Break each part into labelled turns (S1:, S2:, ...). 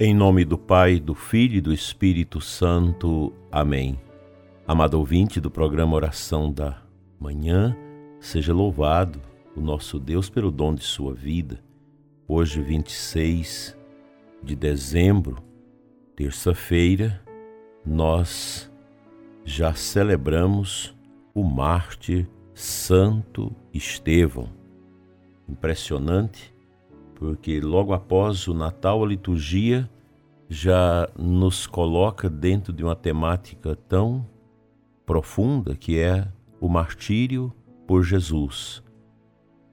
S1: Em nome do Pai, do Filho e do Espírito Santo. Amém. Amado ouvinte do programa Oração da Manhã, seja louvado o nosso Deus pelo dom de sua vida. Hoje, 26 de dezembro, terça-feira, nós já celebramos o mártir Santo Estevão. Impressionante porque logo após o Natal, a liturgia já nos coloca dentro de uma temática tão profunda que é o martírio por Jesus.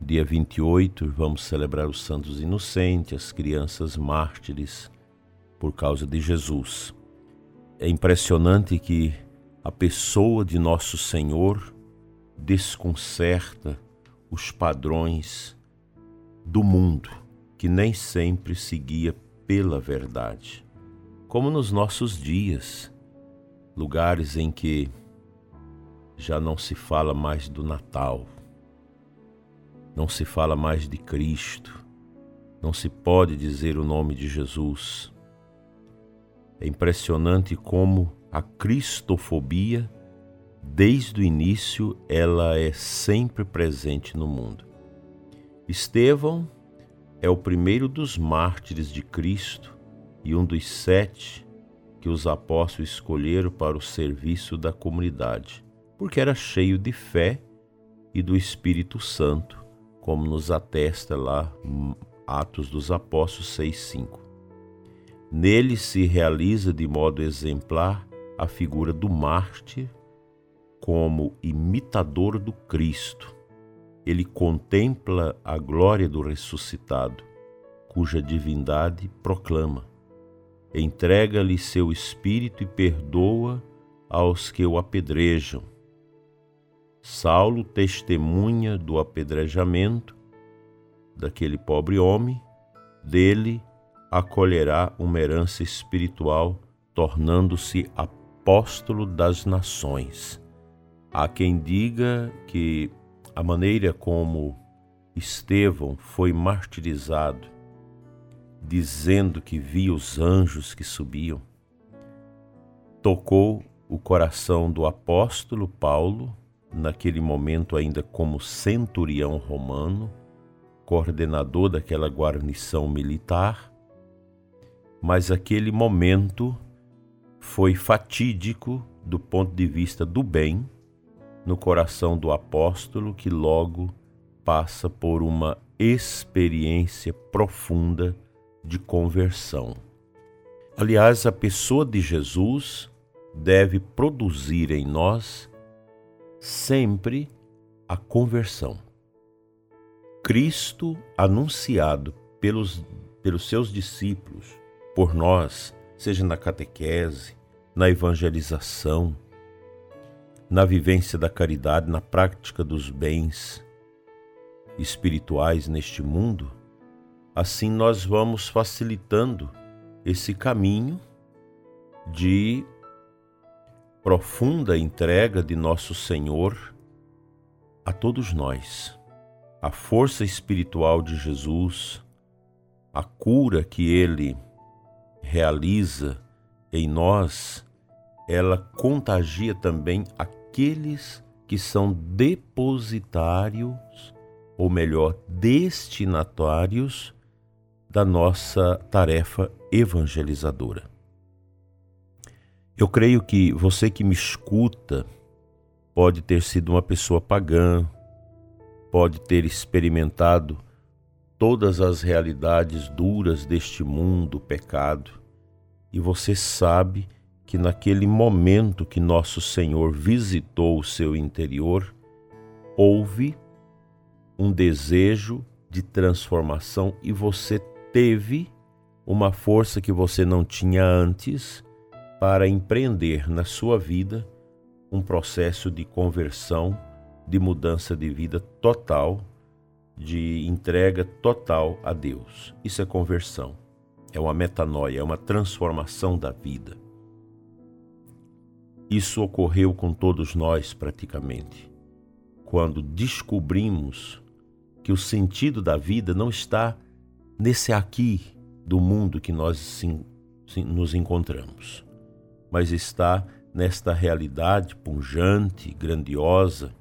S1: Dia 28, vamos celebrar os santos inocentes, as crianças mártires por causa de Jesus. É impressionante que a pessoa de nosso Senhor desconcerta os padrões do mundo que nem sempre seguia pela verdade. Como nos nossos dias, lugares em que já não se fala mais do Natal, não se fala mais de Cristo, não se pode dizer o nome de Jesus. É impressionante como a cristofobia, desde o início, ela é sempre presente no mundo. Estevão é o primeiro dos mártires de Cristo e um dos sete que os apóstolos escolheram para o serviço da comunidade, porque era cheio de fé e do Espírito Santo, como nos atesta lá Atos dos Apóstolos 6:5. Nele se realiza de modo exemplar a figura do mártir como imitador do Cristo, ele contempla a glória do ressuscitado, cuja divindade proclama. Entrega-lhe seu espírito e perdoa aos que o apedrejam. Saulo testemunha do apedrejamento daquele pobre homem, dele acolherá uma herança espiritual, tornando-se apóstolo das nações. Há quem diga que a maneira como Estevão foi martirizado, dizendo que via os anjos que subiam, tocou o coração do apóstolo Paulo, naquele momento ainda como centurião romano, coordenador daquela guarnição militar, mas aquele momento foi fatídico do ponto de vista do bem no coração do apóstolo que logo passa por uma experiência profunda de conversão. Aliás, a pessoa de Jesus deve produzir em nós sempre a conversão. Cristo, anunciado pelos, pelos seus discípulos, por nós, seja na catequese, na evangelização, na vivência da caridade, na prática dos bens espirituais neste mundo, assim nós vamos facilitando esse caminho de profunda entrega de nosso Senhor a todos nós. A força espiritual de Jesus, a cura que ele realiza em nós, ela contagia também aqueles que são depositários, ou melhor, destinatários da nossa tarefa evangelizadora. Eu creio que você que me escuta pode ter sido uma pessoa pagã, pode ter experimentado todas as realidades duras deste mundo, pecado, e você sabe que naquele momento que nosso Senhor visitou o seu interior, houve um desejo de transformação e você teve uma força que você não tinha antes para empreender na sua vida um processo de conversão, de mudança de vida total, de entrega total a Deus. Isso é conversão, é uma metanoia, é uma transformação da vida. Isso ocorreu com todos nós praticamente, quando descobrimos que o sentido da vida não está nesse aqui do mundo que nós nos encontramos, mas está nesta realidade punjante, grandiosa,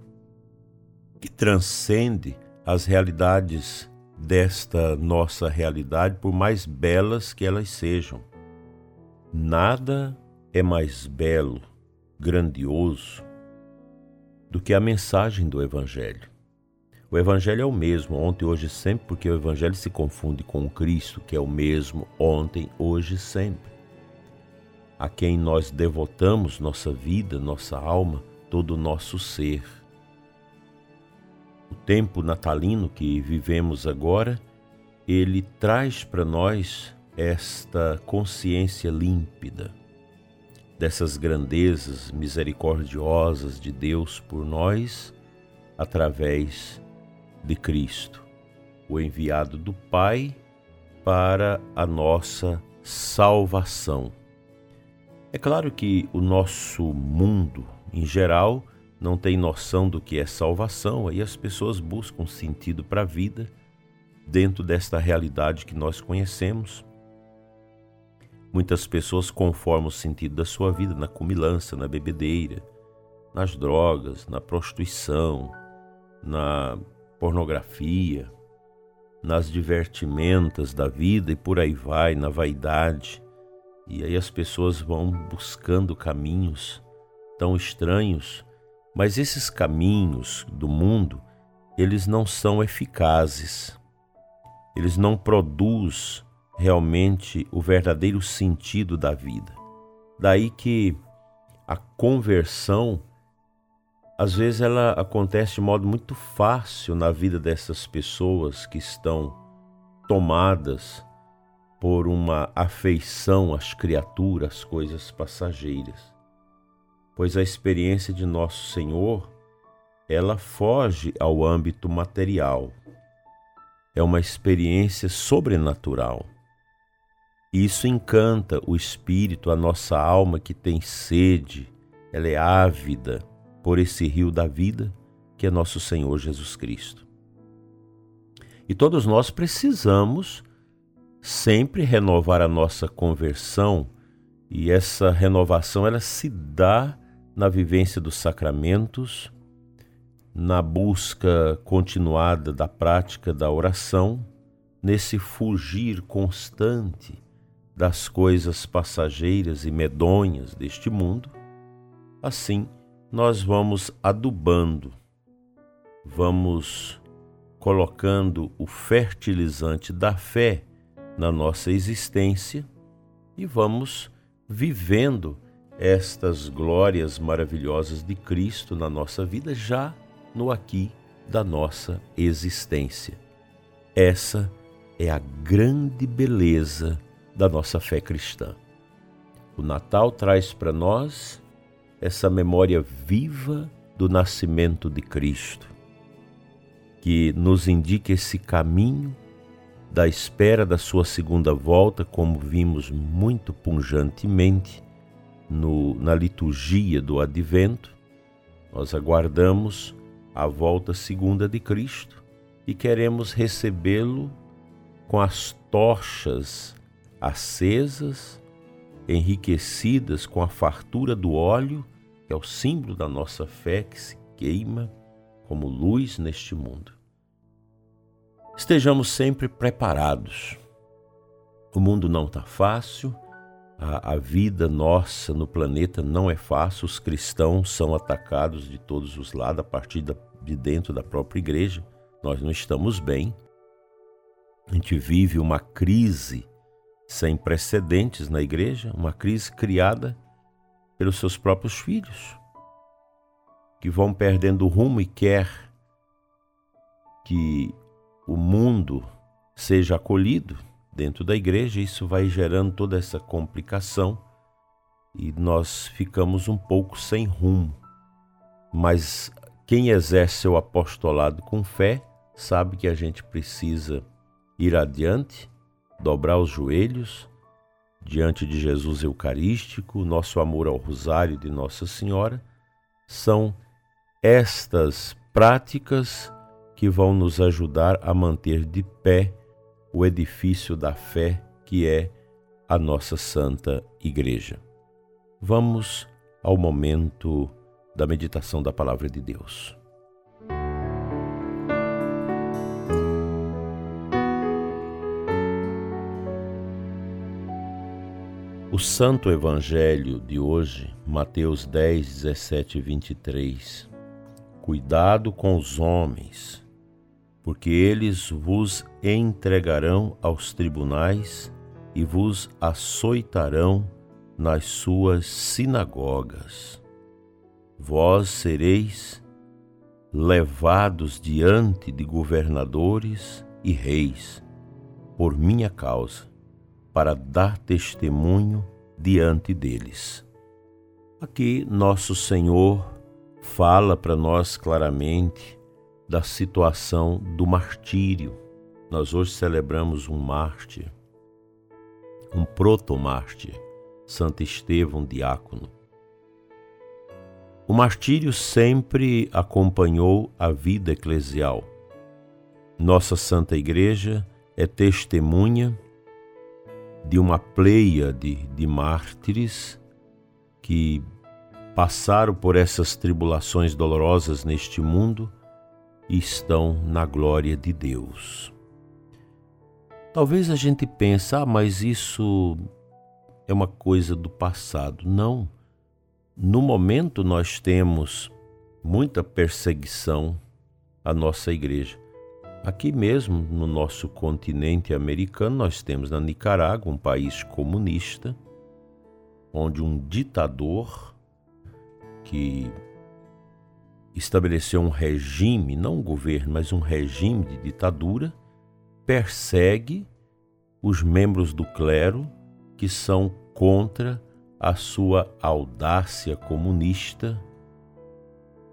S1: que transcende as realidades desta nossa realidade, por mais belas que elas sejam. Nada é mais belo, grandioso, do que a mensagem do Evangelho. O Evangelho é o mesmo ontem, hoje sempre, porque o Evangelho se confunde com o Cristo, que é o mesmo ontem, hoje sempre. A quem nós devotamos nossa vida, nossa alma, todo o nosso ser. O tempo natalino que vivemos agora, ele traz para nós esta consciência límpida dessas grandezas misericordiosas de Deus por nós através de Cristo, o enviado do Pai para a nossa salvação. É claro que o nosso mundo, em geral, não tem noção do que é salvação, aí as pessoas buscam sentido para a vida dentro desta realidade que nós conhecemos. Muitas pessoas conformam o sentido da sua vida na comilança, na bebedeira, nas drogas, na prostituição, na pornografia, nas divertimentas da vida e por aí vai, na vaidade. E aí as pessoas vão buscando caminhos tão estranhos, mas esses caminhos do mundo, eles não são eficazes. Eles não produzem realmente o verdadeiro sentido da vida. Daí que a conversão às vezes ela acontece de modo muito fácil na vida dessas pessoas que estão tomadas por uma afeição às criaturas, às coisas passageiras. Pois a experiência de nosso Senhor, ela foge ao âmbito material. É uma experiência sobrenatural. Isso encanta o espírito, a nossa alma que tem sede, ela é ávida por esse rio da vida que é nosso Senhor Jesus Cristo. E todos nós precisamos sempre renovar a nossa conversão e essa renovação ela se dá na vivência dos sacramentos, na busca continuada da prática da oração, nesse fugir constante das coisas passageiras e medonhas deste mundo, assim nós vamos adubando, vamos colocando o fertilizante da fé na nossa existência e vamos vivendo estas glórias maravilhosas de Cristo na nossa vida já no aqui da nossa existência. Essa é a grande beleza da nossa fé cristã. O Natal traz para nós essa memória viva do nascimento de Cristo, que nos indica esse caminho da espera da sua segunda volta, como vimos muito punjantemente no, na liturgia do Advento. Nós aguardamos a volta segunda de Cristo e queremos recebê-lo com as tochas acesas, enriquecidas com a fartura do óleo que é o símbolo da nossa fé que se queima como luz neste mundo. Estejamos sempre preparados. O mundo não está fácil, a, a, vida nossa no planeta não é fácil, os cristãos são atacados de todos os lados, a partir da, de dentro da própria igreja. Nós não estamos bem. A gente vive uma crise sem precedentes na igreja, uma crise criada pelos seus próprios filhos, que vão perdendo o rumo e quer que o mundo seja acolhido dentro da igreja, isso vai gerando toda essa complicação e nós ficamos um pouco sem rumo. Mas quem exerce o apostolado com fé sabe que a gente precisa ir adiante, dobrar os joelhos, diante de Jesus Eucarístico, nosso amor ao Rosário de Nossa Senhora, são estas práticas que vão nos ajudar a manter de pé o edifício da fé que é a nossa Santa Igreja. Vamos ao momento da meditação da Palavra de Deus. O Santo Evangelho de hoje, Mateus 10, 17 e 23. Cuidado com os homens, porque eles vos entregarão aos tribunais e vos açoitarão nas suas sinagogas. Vós sereis levados diante de governadores e reis por minha causa para dar testemunho diante deles. Aqui, nosso Senhor fala para nós claramente da situação do martírio. Nós hoje celebramos um mártir, um protomártir, Santo Estevão diácono. O martírio sempre acompanhou a vida eclesial. Nossa Santa Igreja é testemunha de uma pleia de, de mártires que passaram por essas tribulações dolorosas neste mundo e estão na glória de Deus. Talvez a gente pense, ah, mas isso é uma coisa do passado. Não. No momento nós temos muita perseguição à nossa igreja. Aqui mesmo no nosso continente americano, nós temos na Nicarágua, um país comunista, onde um ditador que estabeleceu um regime, não um governo, mas um regime de ditadura, persegue os membros do clero que são contra a sua audácia comunista,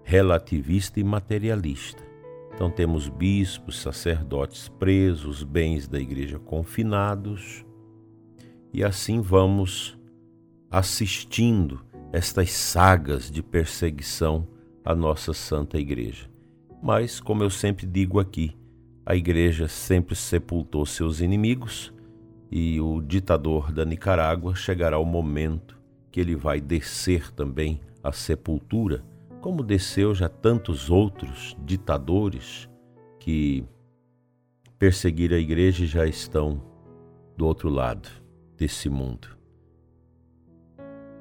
S1: relativista e materialista. Então temos bispos, sacerdotes presos, bens da igreja confinados, e assim vamos assistindo estas sagas de perseguição à nossa santa igreja. Mas, como eu sempre digo aqui, a igreja sempre sepultou seus inimigos e o ditador da Nicarágua chegará o momento que ele vai descer também à sepultura como desceu já tantos outros ditadores que perseguiram a igreja e já estão do outro lado desse mundo.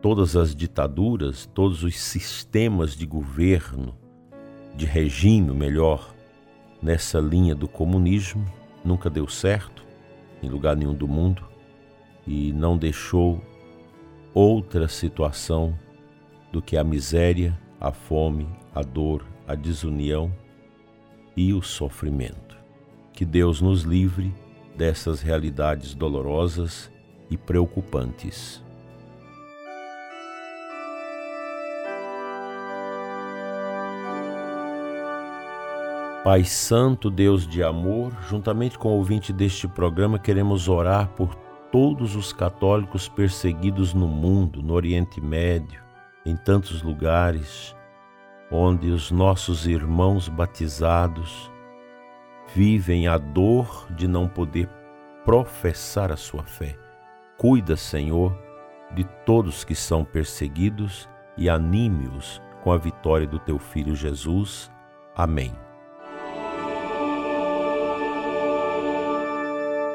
S1: Todas as ditaduras, todos os sistemas de governo, de regime melhor, nessa linha do comunismo, nunca deu certo em lugar nenhum do mundo e não deixou outra situação do que a miséria a fome, a dor, a desunião e o sofrimento. Que Deus nos livre dessas realidades dolorosas e preocupantes. Pai Santo, Deus de amor, juntamente com o ouvinte deste programa, queremos orar por todos os católicos perseguidos no mundo, no Oriente Médio, em tantos lugares onde os nossos irmãos batizados vivem a dor de não poder professar a sua fé. Cuida, Senhor, de todos que são perseguidos e anime-os com a vitória do teu filho Jesus. Amém.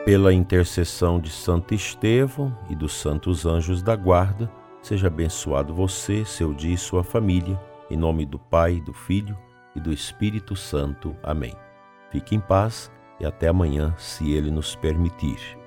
S1: Pela intercessão de Santo Estevão e dos santos anjos da guarda, Seja abençoado você, seu dia e sua família, em nome do Pai, do Filho e do Espírito Santo. Amém. Fique em paz e até amanhã, se Ele nos permitir.